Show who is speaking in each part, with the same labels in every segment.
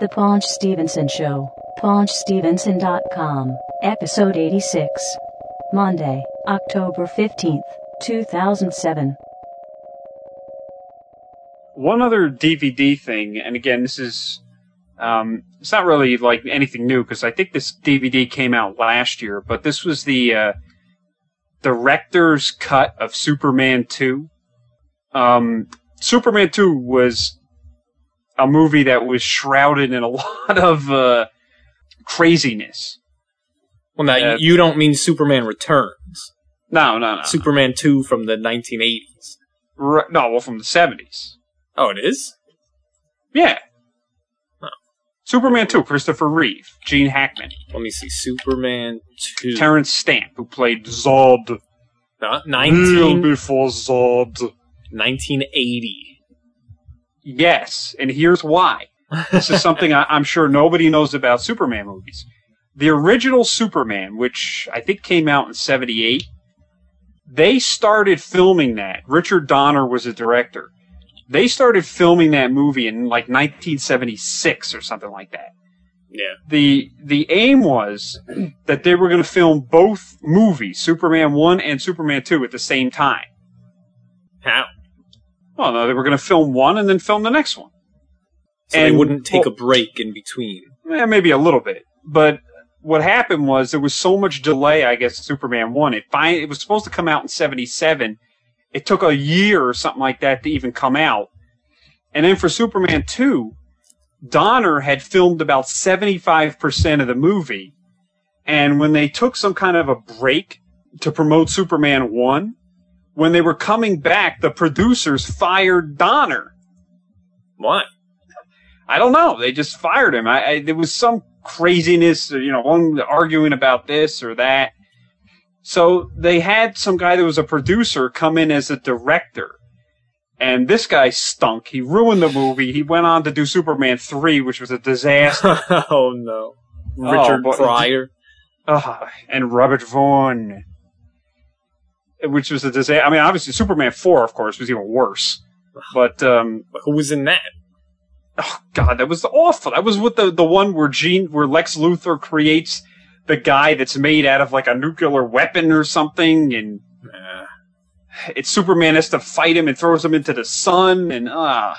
Speaker 1: The Paunch Stevenson Show. PaunchStevenson.com. Episode 86. Monday, October 15th, 2007.
Speaker 2: One other DVD thing, and again, this is um, it's not really like anything new because I think this DVD came out last year, but this was the uh, director's cut of Superman 2. Um, Superman 2 was a movie that was shrouded in a lot of uh, craziness.
Speaker 3: Well, now
Speaker 2: Uh,
Speaker 3: you don't mean Superman Returns.
Speaker 2: No, no, no.
Speaker 3: Superman 2 from the 1980s.
Speaker 2: Right, no, well, from the 70s.
Speaker 3: Oh, it is?
Speaker 2: Yeah. Superman 2, Christopher Reeve, Gene Hackman,
Speaker 3: Let me see. Superman 2.
Speaker 2: Terence Stamp, who played Zod.
Speaker 3: Uh,
Speaker 2: Kneel
Speaker 3: 19,
Speaker 2: before Zod.
Speaker 3: 1980.
Speaker 2: Yes, and here's why. This is something I, I'm sure nobody knows about Superman movies. The original Superman, which I think came out in 78, they started filming that. Richard Donner was a director. They started filming that movie in like 1976 or something like that.
Speaker 3: Yeah.
Speaker 2: The the aim was that they were going to film both movies, Superman 1 and Superman 2 at the same time.
Speaker 3: How?
Speaker 2: Well, no, they were going to film one and then film the next one.
Speaker 3: So they
Speaker 2: And-
Speaker 3: wouldn't take
Speaker 2: well-
Speaker 3: a break in between.
Speaker 2: Eh, maybe a little bit. But what happened was there was so much delay, I guess, Superman 1. It, it was supposed to come out in 77. It took a year or something like that to even come out. And then for Superman 2, Donner had filmed about 75% of the movie. And when they took some kind of a break to promote Superman 1, when they were coming back, the producers fired Donner.
Speaker 3: Why?
Speaker 2: I don't know. They just fired him. I, I there was some craziness, you know, one arguing about this or that. So they had some guy that was a producer come in as a director. And this guy stunk. He ruined the movie. He went on to do Superman 3, which was a disaster.
Speaker 3: oh, no. Oh, Richard
Speaker 2: but-
Speaker 3: Pryor.
Speaker 2: Ugh, and Robert Vaughn, which was a disaster. I mean, obviously Superman 4, of course, was even worse. But, um,
Speaker 3: Who was in that?
Speaker 2: oh god, that was awful. That was with the the one where Gene, where Lex Luthor creates the guy that's made out of like a nuclear weapon or something, and
Speaker 3: Uh,
Speaker 2: it's Superman has to fight him and throws him into the sun, and ah,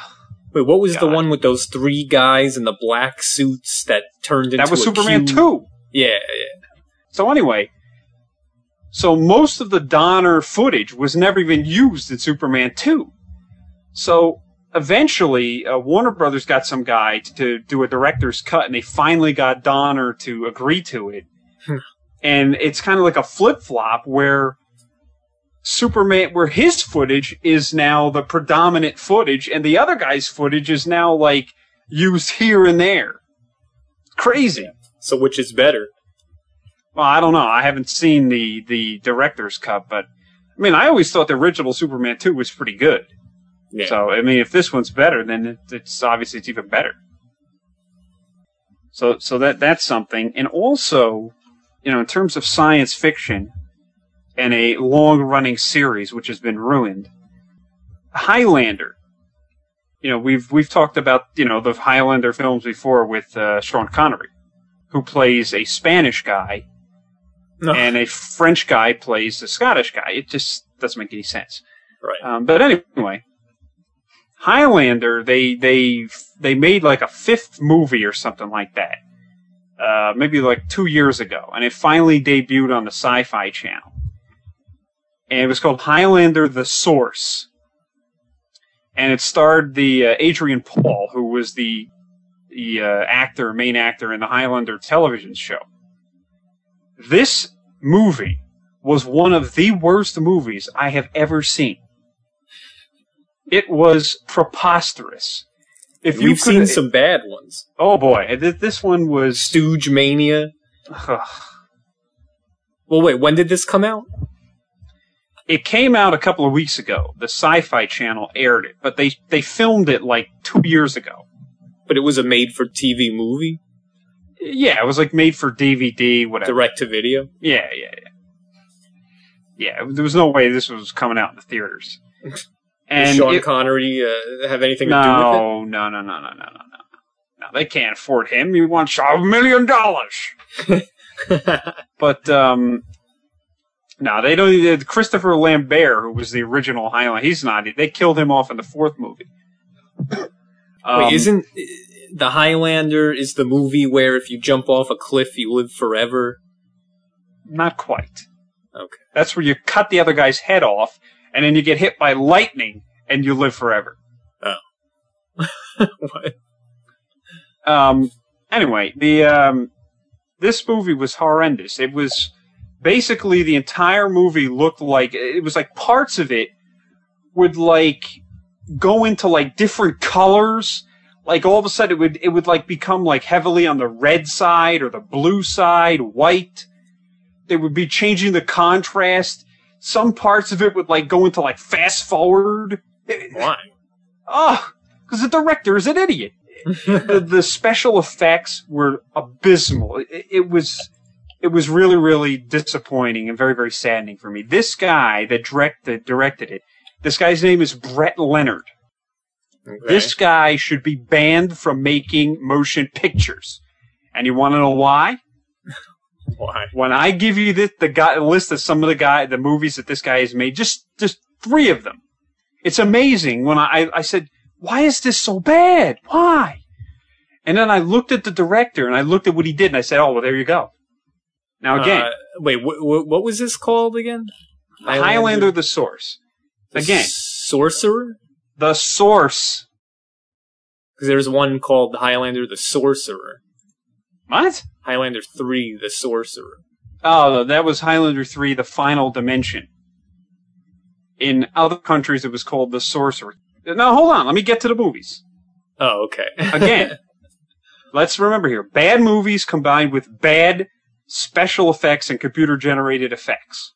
Speaker 3: wait, what was the one with those three guys in the black suits that turned into
Speaker 2: that was Superman
Speaker 3: cube?
Speaker 2: two.
Speaker 3: Yeah, yeah.
Speaker 2: So anyway, so most of the Donner footage was never even used in Superman 2. So eventually, uh, Warner Brothers got some guy to do a director's cut, and they finally got Donner to agree to it.
Speaker 3: Hmm.
Speaker 2: and it's kind of like a flip flop where Superman, where his footage is now the predominant footage, and the other guy's footage is now like used here and there. Crazy.
Speaker 3: So which is better?
Speaker 2: Well, I don't know. I haven't seen the the director's cut, but I mean, I always thought the original Superman two was pretty good.
Speaker 3: Yeah.
Speaker 2: So I mean, if this one's better, then it, it's obviously it's even better. So so that that's something, and also, you know, in terms of science fiction and a long running series which has been ruined, Highlander. You know, we've we've talked about you know the Highlander films before with uh, Sean Connery, who plays a Spanish guy
Speaker 3: No.
Speaker 2: and a French guy plays a Scottish guy. It just doesn't make any sense.
Speaker 3: Right.
Speaker 2: Um, but anyway, Highlander, they they they made like a fifth movie or something like that, uh, maybe like two years ago, and it finally debuted on the Sci-Fi Channel, and it was called Highlander: The Source, and it starred the uh, Adrian Paul, who was the the uh, actor, main actor in the Highlander television show. This movie was one of the worst movies I have ever seen. It was preposterous. If you
Speaker 3: We've
Speaker 2: could,
Speaker 3: seen some bad ones.
Speaker 2: oh boy, this one was.
Speaker 3: Stooge Mania. Well, wait, when did this come out?
Speaker 2: It came out a couple of weeks ago. The Sci-Fi Channel aired it, but they they filmed it like two years ago.
Speaker 3: But it was a made-for-TV movie,
Speaker 2: Yeah, it was like made for DVD, whatever.
Speaker 3: direct to video.
Speaker 2: Yeah, yeah, yeah. Yeah, there was no way this was coming out in the theaters.
Speaker 3: Does
Speaker 2: And
Speaker 3: Sean
Speaker 2: it-
Speaker 3: Connery uh, have anything to do with it?
Speaker 2: no, no, no, no, no, no, no, no. They can't afford him. He wants a million dollars. But um, no, they don't. Christopher Lambert, who was the original Highlander, he's not. They killed him off in the fourth movie. Um,
Speaker 3: Wait, isn't the Highlander is the movie where if you jump off a cliff you live forever?
Speaker 2: not quite.
Speaker 3: Okay.
Speaker 2: That's where you cut the other guy's head off, and then you get hit by lightning, and you live forever. Oh.
Speaker 3: what?
Speaker 2: Um, anyway, the um, this movie was horrendous. It was basically the entire movie looked like it was like parts of it would like go into like different colors. Like all of a sudden it would it would like become like heavily on the red side or the blue side, white. They would be changing the contrast. Some parts of it would like go into like fast forward.
Speaker 3: Why?
Speaker 2: Ah, oh, because the director is an idiot. the, the special effects were abysmal. It, it was it was really really disappointing and very very saddening for me. This guy that directed directed it, this guy's name is Brett Leonard.
Speaker 3: Okay.
Speaker 2: This guy should be banned from making motion pictures. And you want to know why?
Speaker 3: Why?
Speaker 2: When I give you the, the guy, list of some of the guy, the movies that this guy has made, just just three of them. It's amazing. When I I said, why is this so bad? Why? And then I looked at the director and I looked at what he did and I said, oh well, there you go. Now again,
Speaker 3: Uh, wait, wh- wh- what was this called again?
Speaker 2: Highlander, the source.
Speaker 3: The
Speaker 2: Again,
Speaker 3: Sorcerer?
Speaker 2: The source.
Speaker 3: Because there's one called Highlander the Sorcerer.
Speaker 2: What?
Speaker 3: Highlander 3 the Sorcerer.
Speaker 2: Oh, that was Highlander 3, The Final Dimension. In other countries, it was called The Sorcerer. Now, hold on. Let me get to the movies.
Speaker 3: Oh, okay.
Speaker 2: Again, let's remember here bad movies combined with bad special effects and computer generated effects.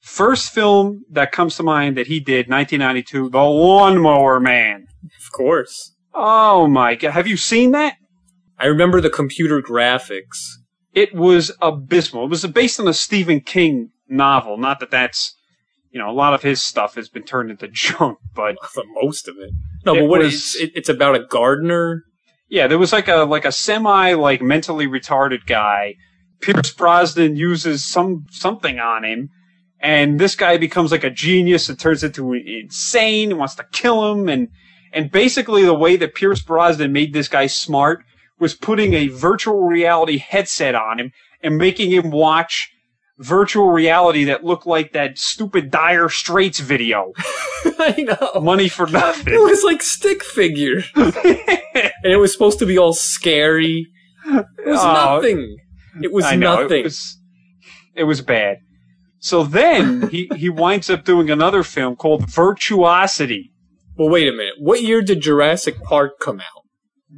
Speaker 2: First film that comes to mind that he did, 1992, The Lawnmower Man.
Speaker 3: of course.
Speaker 2: Oh my god. Have you seen that?
Speaker 3: I remember the computer graphics.
Speaker 2: it was abysmal. It was based on a Stephen King novel. Not that that's, you know, a lot of his stuff has been turned into junk, but
Speaker 3: For most of it. No,
Speaker 2: It
Speaker 3: but what
Speaker 2: was-
Speaker 3: is it, it's about a gardener?
Speaker 2: yeah, there was like a like a semi like mentally retarded guy. Pierce Brosnan uses some something on him, and this guy becomes like a genius and turns into insane and wants to kill him. And and basically the way that Pierce Brosnan made this guy smart was putting a virtual reality headset on him and making him watch virtual reality that looked like that stupid Dire Straits video,
Speaker 3: I know.
Speaker 2: money for nothing.
Speaker 3: It was like stick figure. and it was supposed to be all scary. It was
Speaker 2: Oh,
Speaker 3: nothing. It was
Speaker 2: I know,
Speaker 3: nothing.
Speaker 2: It was, it was bad. So then he, he winds up doing another film called Virtuosity,
Speaker 3: Well, wait a minute. What year did Jurassic Park come out?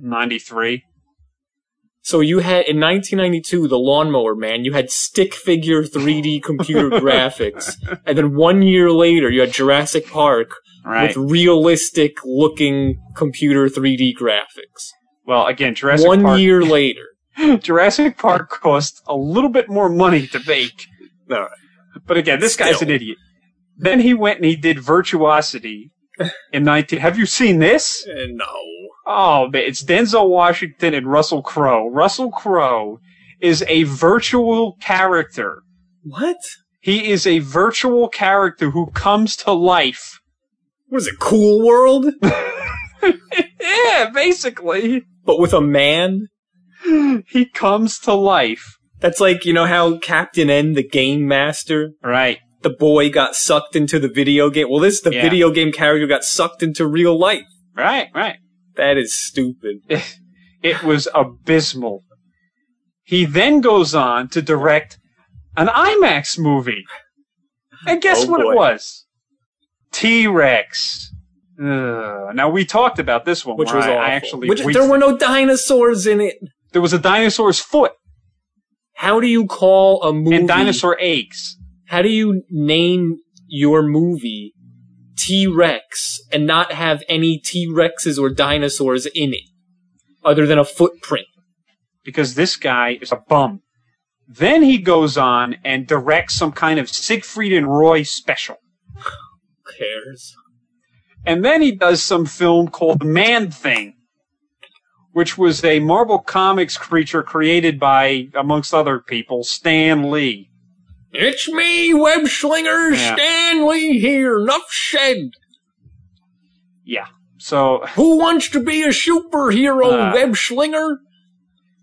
Speaker 2: 93.
Speaker 3: So you had in 1992 the Lawnmower Man. You had stick figure 3D computer graphics, and then one year later you had Jurassic Park
Speaker 2: Right.
Speaker 3: with realistic looking computer 3D graphics.
Speaker 2: Well, again, Jurassic
Speaker 3: one
Speaker 2: Park.
Speaker 3: year later.
Speaker 2: Jurassic Park cost a little bit more money to make.
Speaker 3: All right.
Speaker 2: But again, this guy's
Speaker 3: Still.
Speaker 2: an idiot. Then he went and he did Virtuosity in 19. Have you seen this?
Speaker 3: Eh, no.
Speaker 2: Oh, man, it's Denzel Washington and Russell Crowe. Russell Crowe is a virtual character.
Speaker 3: What?
Speaker 2: He is a virtual character who comes to life.
Speaker 3: What is it? Cool World,
Speaker 2: yeah, basically.
Speaker 3: but with a man.
Speaker 2: He comes to life.
Speaker 3: That's like you know how Captain N, the game master,
Speaker 2: Right.
Speaker 3: the boy got sucked into the video game. Well, this the
Speaker 2: Yeah.
Speaker 3: video game character got sucked into real life.
Speaker 2: Right, right.
Speaker 3: That is stupid.
Speaker 2: It was abysmal. He then goes on to direct an IMAX movie. And guess
Speaker 3: Oh,
Speaker 2: what
Speaker 3: boy.
Speaker 2: it was? T Rex. Now we talked about this one,
Speaker 3: Which was
Speaker 2: I,
Speaker 3: awful.
Speaker 2: I actually
Speaker 3: Which there were no dinosaurs in it.
Speaker 2: there was a dinosaur's foot
Speaker 3: How do you call a movie?
Speaker 2: and dinosaur eggs.
Speaker 3: How do you name your movie T Rex and not have any T Rexes or dinosaurs in it, other than a footprint?
Speaker 2: because this guy is a bum. Then he goes on and directs some kind of Siegfried and Roy special.
Speaker 3: Who cares?
Speaker 2: And then he does some film called Man Thing. Which was a Marvel Comics creature created by, amongst other people, Stan Lee.
Speaker 3: It's me, web slinger
Speaker 2: Yeah.
Speaker 3: Stan Lee here. Enough said.
Speaker 2: Yeah. So,
Speaker 3: Who wants to be a superhero,
Speaker 2: Uh.
Speaker 3: web slinger?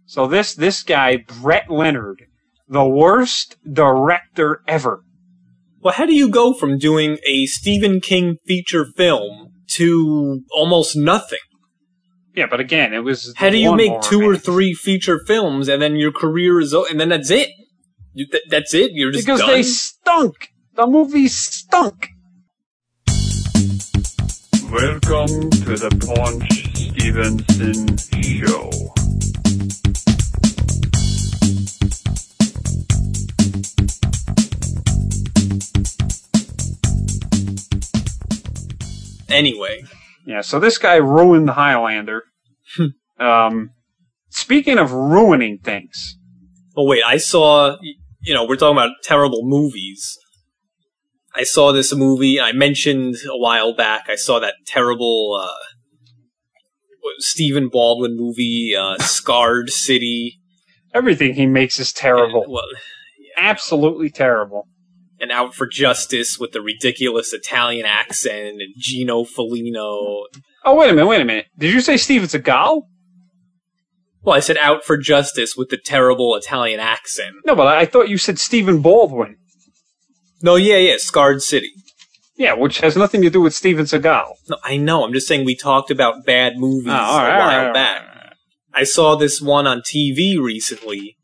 Speaker 2: so this this guy Brett Leonard, the worst director ever.
Speaker 3: Well, how do you go from doing a Stephen King feature film to almost nothing?
Speaker 2: Yeah, but again, it was.
Speaker 3: How do you make two or three feature films and then your career is o- and then that's it? You, th- that's it. You're just
Speaker 2: Because
Speaker 3: done?
Speaker 2: they stunk. The movie stunk.
Speaker 4: Welcome to the Paunch Stevenson Show.
Speaker 3: anyway.
Speaker 2: Yeah, so this guy ruined the Highlander. Um, speaking of ruining things,
Speaker 3: Oh wait, I saw. You know, we're talking about terrible movies. I saw this movie. I mentioned a while back. I saw that terrible uh, Stephen Baldwin movie, uh, Scarred City.
Speaker 2: everything he makes is terrible.
Speaker 3: And, well,
Speaker 2: Absolutely terrible.
Speaker 3: and Out for Justice with the ridiculous Italian accent and Gino Felino.
Speaker 2: Oh, wait a minute, wait a minute. Did you say Steven Seagal?
Speaker 3: Well, I said Out for Justice with the terrible Italian accent.
Speaker 2: No, but I thought you said Stephen Baldwin.
Speaker 3: No, yeah, yeah, Scarred City.
Speaker 2: Yeah, which has nothing to do with Steven Seagal.
Speaker 3: No, I know. I'm just saying we talked about bad movies
Speaker 2: Oh, right,
Speaker 3: a while
Speaker 2: right, all
Speaker 3: back.
Speaker 2: right.
Speaker 3: I saw this one on TV recently,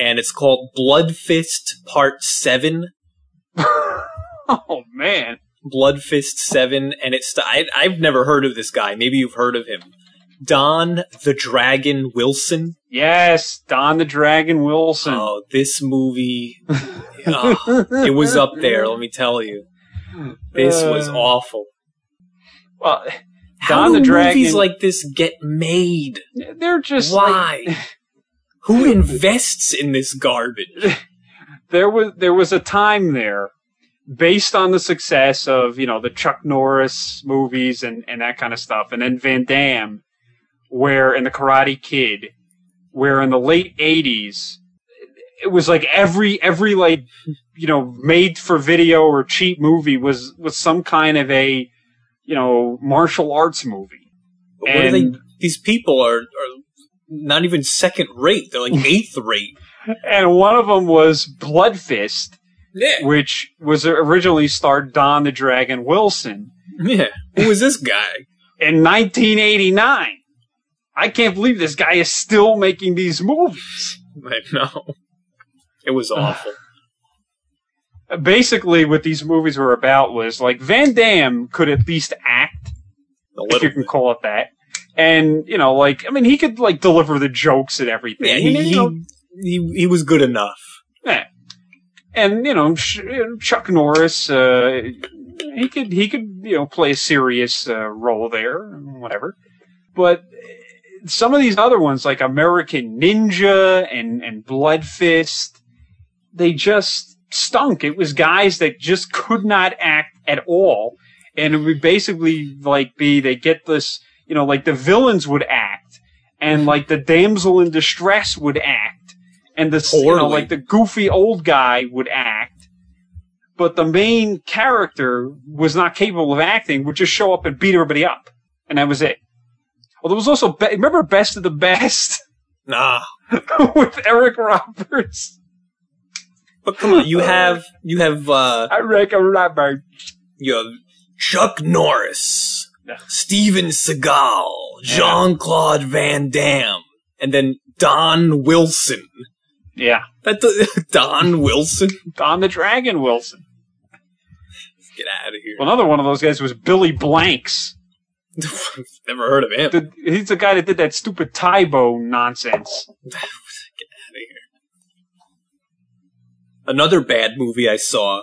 Speaker 3: and it's called Bloodfist Part 7.
Speaker 2: oh man.
Speaker 3: Bloodfist 7, and it's. I, I've never heard of this guy. Maybe you've heard of him. Don the Dragon Wilson.
Speaker 2: Yes, Don the Dragon Wilson.
Speaker 3: Oh, this movie. oh, it was up there, let me tell you. This was
Speaker 2: Uh,
Speaker 3: awful.
Speaker 2: Well,
Speaker 3: How
Speaker 2: Don
Speaker 3: do
Speaker 2: the Dragon.
Speaker 3: movies like this get made?
Speaker 2: they're just like-
Speaker 3: Why? Who invests in this garbage?
Speaker 2: there was there was a time there based on the success of you know the Chuck Norris movies and and that kind of stuff, and then Van Damme, where in the Karate Kid, where in the late '80s, it was like every every like you know made for video or cheap movie was was some kind of a you know martial arts movie.
Speaker 3: What are they? These people are, are not even second rate. They're like eighth rate.
Speaker 2: And one of them was Bloodfist,
Speaker 3: Yeah,
Speaker 2: which was originally starred Don the Dragon Wilson.
Speaker 3: yeah. Who was this guy?
Speaker 2: in 1989. I can't believe this guy is still making these movies.
Speaker 3: I know. It was awful.
Speaker 2: Basically, what these movies were about was like Van Damme could at least act, if you can
Speaker 3: bit.
Speaker 2: call it that. And, you know, like, I mean, he could, like, deliver the jokes and everything.
Speaker 3: Yeah, he, he, he, he was good enough.
Speaker 2: yeah. And, you know, Chuck Norris, uh, he could, he could, you know, play a serious, uh, role there, whatever. But some of these other ones, like American Ninja and, and Bloodfist, they just stunk. It was guys that just could not act at all. And it would basically like be, they get this, you know, like the villains would act and like the damsel in distress would act and the, you know, like the goofy old guy would act. But the main character was not capable of acting, would just show up and beat everybody up. And that was it. Well, there was also, Be- remember Best of the Best
Speaker 3: Nah.
Speaker 2: with Eric Roberts?
Speaker 3: But come on, you have you have uh
Speaker 2: Eric Roberts.
Speaker 3: you have Chuck Norris,
Speaker 2: Yeah.
Speaker 3: Steven Seagal, Jean Claude Van Damme, and then Don Wilson.
Speaker 2: Yeah.
Speaker 3: That Don Wilson.
Speaker 2: Don the Dragon Wilson.
Speaker 3: Get out of here.
Speaker 2: Well, another one of those guys was Billy Blanks.
Speaker 3: Never heard of him.
Speaker 2: The, he's the guy that did that stupid Tae Bo nonsense.
Speaker 3: Get out of here. Another bad movie I saw.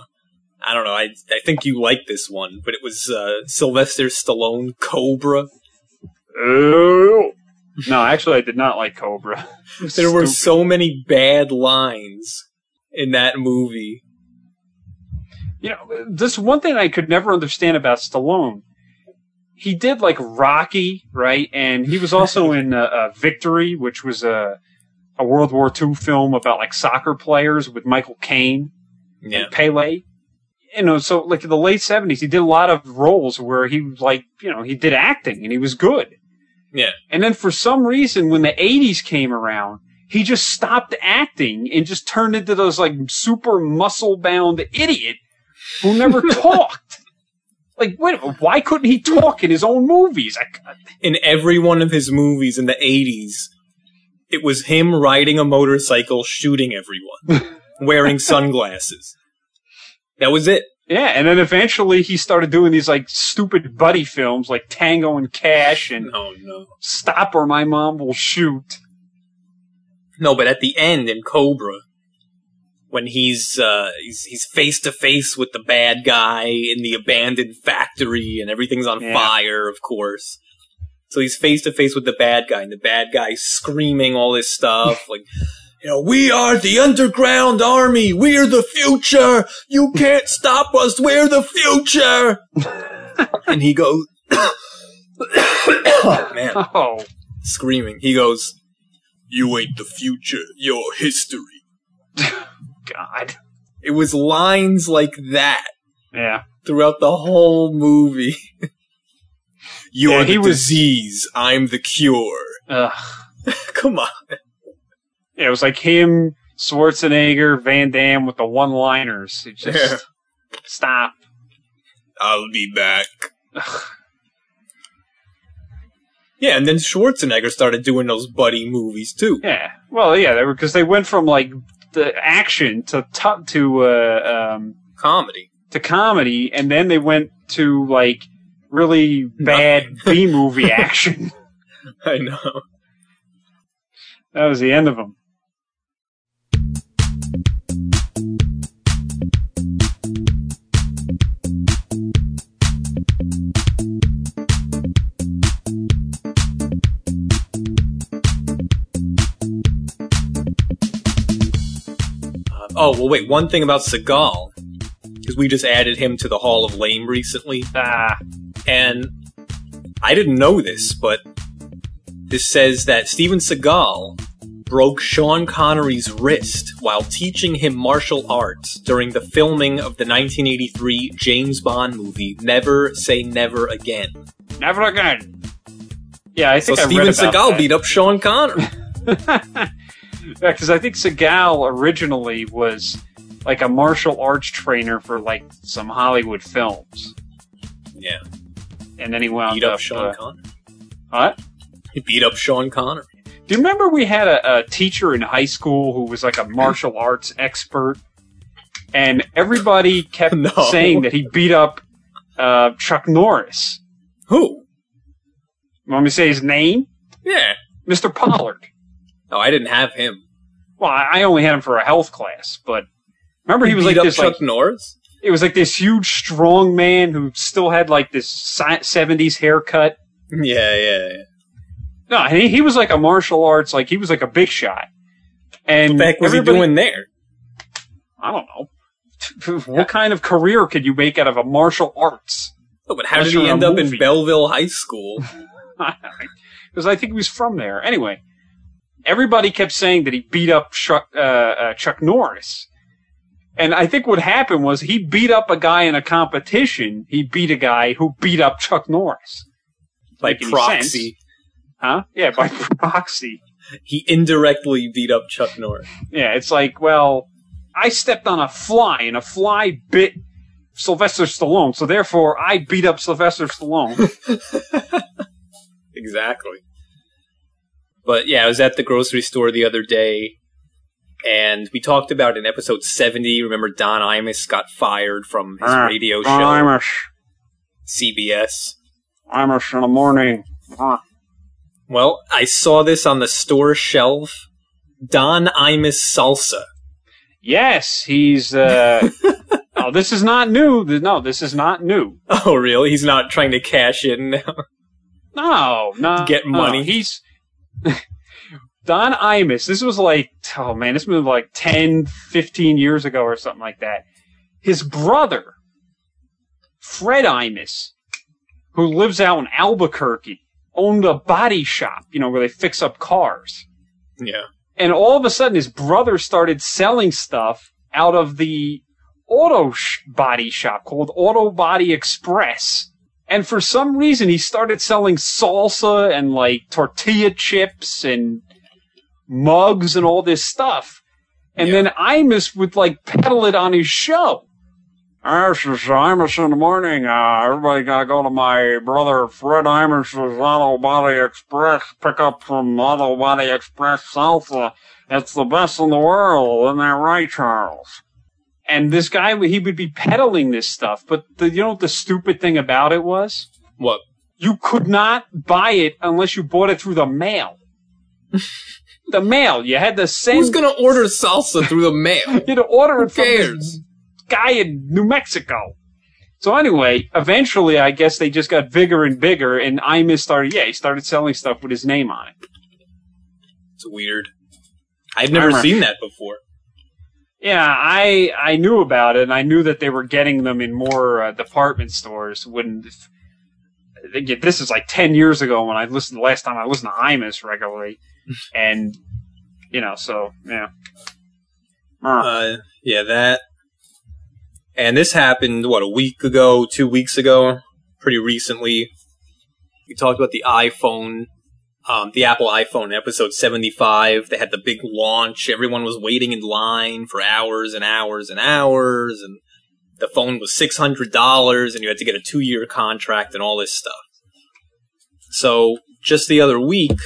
Speaker 3: I don't know. I I think you like this one, but it was uh, Sylvester Stallone Cobra.
Speaker 2: Oh. No, actually, I did not like Cobra.
Speaker 3: There were so many bad lines in that movie.
Speaker 2: You know, this one thing I could never understand about Stallone. he did like Rocky, right? And he was also in uh, uh, Victory, which was a a World War II film about like soccer players with Michael Caine
Speaker 3: Yeah.
Speaker 2: and Pele. You know, so like in the late seventies, he did a lot of roles where he like, you know, he did acting and he was good.
Speaker 3: Yeah.
Speaker 2: And then for some reason, when the eighties came around, he just stopped acting and just turned into those like super muscle bound idiot who never talked. Like, wait, why couldn't he talk in his own movies? I,
Speaker 3: In every one of his movies in the 80s, it was him riding a motorcycle shooting everyone, wearing sunglasses. That was it.
Speaker 2: Yeah, and then eventually he started doing these like stupid buddy films like Tango and Cash and
Speaker 3: Oh no.
Speaker 2: Stop or My Mom Will Shoot.
Speaker 3: No, but at the end in Cobra, when he's uh, he's he's face to face with the bad guy in the abandoned factory and everything's on
Speaker 2: Yeah.
Speaker 3: fire, of course. So he's face to face with the bad guy, and the bad guy's screaming all this stuff like, you know, we are the underground army. We're the future. You can't stop us. We're the future. and he goes, oh, man,
Speaker 2: Oh,
Speaker 3: screaming. He goes, You ain't the future, you're history.
Speaker 2: God.
Speaker 3: It was lines like that
Speaker 2: Yeah.
Speaker 3: throughout the whole movie. you're
Speaker 2: Yeah,
Speaker 3: the
Speaker 2: he was-
Speaker 3: disease, I'm the cure.
Speaker 2: Ugh.
Speaker 3: Come on.
Speaker 2: Yeah, it was like him, Schwarzenegger, Van Damme with the one liners. Just stop.
Speaker 3: I'll be back. yeah, and then Schwarzenegger started doing those buddy movies too.
Speaker 2: Yeah. Well, yeah, they were because they went from like the action to to to uh, um,
Speaker 3: Comedy.
Speaker 2: to comedy, and then they went to like really bad B movie action.
Speaker 3: I know.
Speaker 2: That was the end of them.
Speaker 3: Oh, well, wait, one thing about Seagal, because we just added him to the Hall of Lame recently.
Speaker 2: Ah,
Speaker 3: And I didn't know this, but this says that Steven Seagal broke Sean Connery's wrist while teaching him martial arts during the filming of the 1983 James Bond movie Never Say Never Again.
Speaker 2: never again. Yeah, I
Speaker 3: So
Speaker 2: think I
Speaker 3: Steven
Speaker 2: read about
Speaker 3: Seagal
Speaker 2: that.
Speaker 3: beat up Sean Connery.
Speaker 2: Yeah, because I think Seagal originally was like a martial arts trainer for like some Hollywood films,
Speaker 3: yeah,
Speaker 2: and then he wound
Speaker 3: beat up
Speaker 2: up.
Speaker 3: Sean
Speaker 2: uh,
Speaker 3: Connery.
Speaker 2: what?
Speaker 3: He beat up Sean Connery.
Speaker 2: Do you remember we had a, a teacher in high school who was like a martial arts expert, and everybody kept
Speaker 3: No.
Speaker 2: saying that he beat up uh, Chuck Norris.
Speaker 3: Who?
Speaker 2: Want me to say his name?
Speaker 3: Yeah.
Speaker 2: Mr. Pollard.
Speaker 3: Oh, I didn't have him.
Speaker 2: Well, I only had him for a health class, but remember he was like this
Speaker 3: Chuck
Speaker 2: like
Speaker 3: Norris.
Speaker 2: it was like this huge strong man who still had like this 70s haircut.
Speaker 3: Yeah, yeah, yeah.
Speaker 2: No, he, he was like a martial arts, like he was like a big shot. And
Speaker 3: What the heck was he doing there?
Speaker 2: I don't know. what kind of career could you make out of a martial arts?
Speaker 3: Oh, but how did he
Speaker 2: you're in a
Speaker 3: end up in. Belleville High School?
Speaker 2: Because I think he was from there. Anyway, everybody kept saying that he beat up Chuck, uh, uh, Chuck Norris. And I think what happened was he beat up a guy in a competition. He beat a guy who beat up Chuck Norris.
Speaker 3: By proxy.
Speaker 2: Huh? Yeah, by proxy.
Speaker 3: He indirectly beat up Chuck Norris.
Speaker 2: Yeah, it's like, well, I stepped on a fly and a fly bit Sylvester Stallone, so therefore I beat up Sylvester Stallone.
Speaker 3: Exactly. But yeah, I was at the grocery store the other day, and we talked about in episode 70. Remember, Don Imus got fired from his
Speaker 2: Ah,
Speaker 3: radio show,
Speaker 2: Amish.
Speaker 3: CBS.
Speaker 2: Amish in the morning. Ah.
Speaker 3: Well, I saw this on the store shelf. Don Imus salsa.
Speaker 2: Yes, he's. Uh, oh, this is not new. No, this is not new.
Speaker 3: Oh, really? He's not trying to cash in now.
Speaker 2: No, no.
Speaker 3: Get
Speaker 2: no,
Speaker 3: money.
Speaker 2: he's. Don Imus. This was like, oh man, this was like 10, 15 years ago or something like that. His brother, Fred Imus, who lives out in Albuquerque, owned a body shop, you know, where they fix up cars.
Speaker 3: Yeah.
Speaker 2: And all of a sudden, his brother started selling stuff out of the auto sh- body shop called Auto Body Express. And for some reason, he started selling salsa and like tortilla chips and mugs and all this stuff. And
Speaker 3: Yeah.
Speaker 2: then Imus would like peddle it on his show. This is Imus in the morning. Uh, everybody gotta go to my brother Fred Imus's Auto Body Express. Pick up some Auto Body Express salsa. It's the best in the world. Isn't that right, Charles? And this guy, he would be peddling this stuff. But the, you know what the stupid thing about it was?
Speaker 3: What?
Speaker 2: You could not buy it unless you bought it through the mail. the mail. You had to send.
Speaker 3: Who's gonna order salsa through the mail?
Speaker 2: you had to order it from this guy in New Mexico. So anyway, eventually, I guess they just got bigger and bigger, and Imus started. Yeah, he started selling stuff with his name on it.
Speaker 3: It's weird. I've never seen that before.
Speaker 2: Yeah, I I knew about it, and I knew that they were getting them in more uh, department stores. When get this is like ten years ago when I listened the last time I listened to Imus regularly, and you know, so yeah. Uh,
Speaker 3: Uh, yeah, that. And this happened, what, a week ago, two weeks ago? Pretty recently. We talked about the iPhone, um, the Apple iPhone, episode 75. They had the big launch. Everyone was waiting in line for hours and hours and hours. And the phone was $600 and you had to get a two year contract and all this stuff. So, just the other week,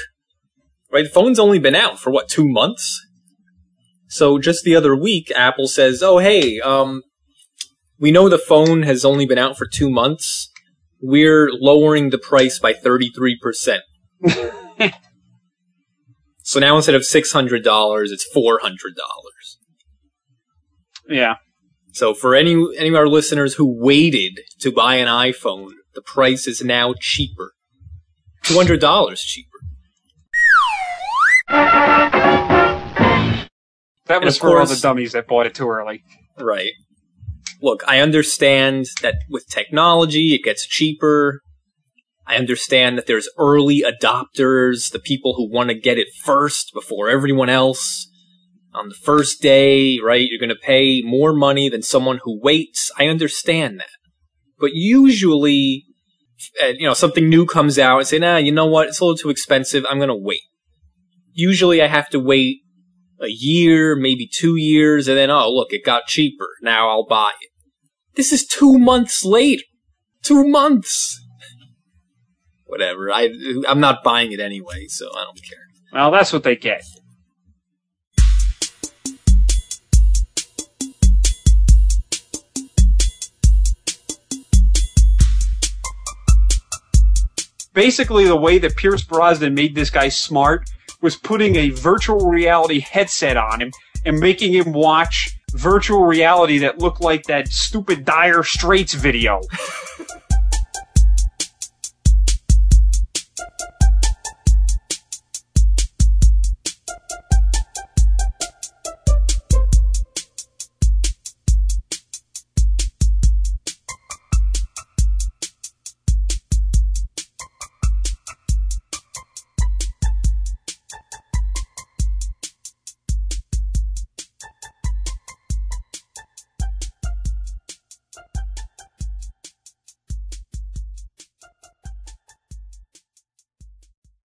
Speaker 3: right, the phone's only been out for what, two months? So just the other week, Apple says, "Oh, hey, um, we know the phone has only been out for two months. We're lowering the price by thirty-three percent. So now instead of six hundred dollars, it's four hundred dollars.
Speaker 2: yeah,
Speaker 3: So for any any of our listeners who waited to buy an iPhone, the price is now cheaper, two hundred dollars cheaper.
Speaker 2: that was for all the dummies that bought it too early.
Speaker 3: Right. Look, I understand that with technology, it gets cheaper. I understand that there's early adopters, the people who want to get it first before everyone else. On the first day, right, you're going to pay more money than someone who waits. I understand that. But usually, uh, you know, something new comes out and say, nah, you know what, it's a little too expensive. I'm going to wait. Usually I have to wait a year, maybe two years, and then, oh, look, it got cheaper. Now I'll buy it. This is two months later. Two months. Whatever. I, I'm not buying it anyway, so I don't care.
Speaker 2: Well, that's what they get. Basically, the way that Pierce Brosnan made this guy smart was putting a virtual reality headset on him and making him watch virtual reality that looked like that stupid Dire Straits video.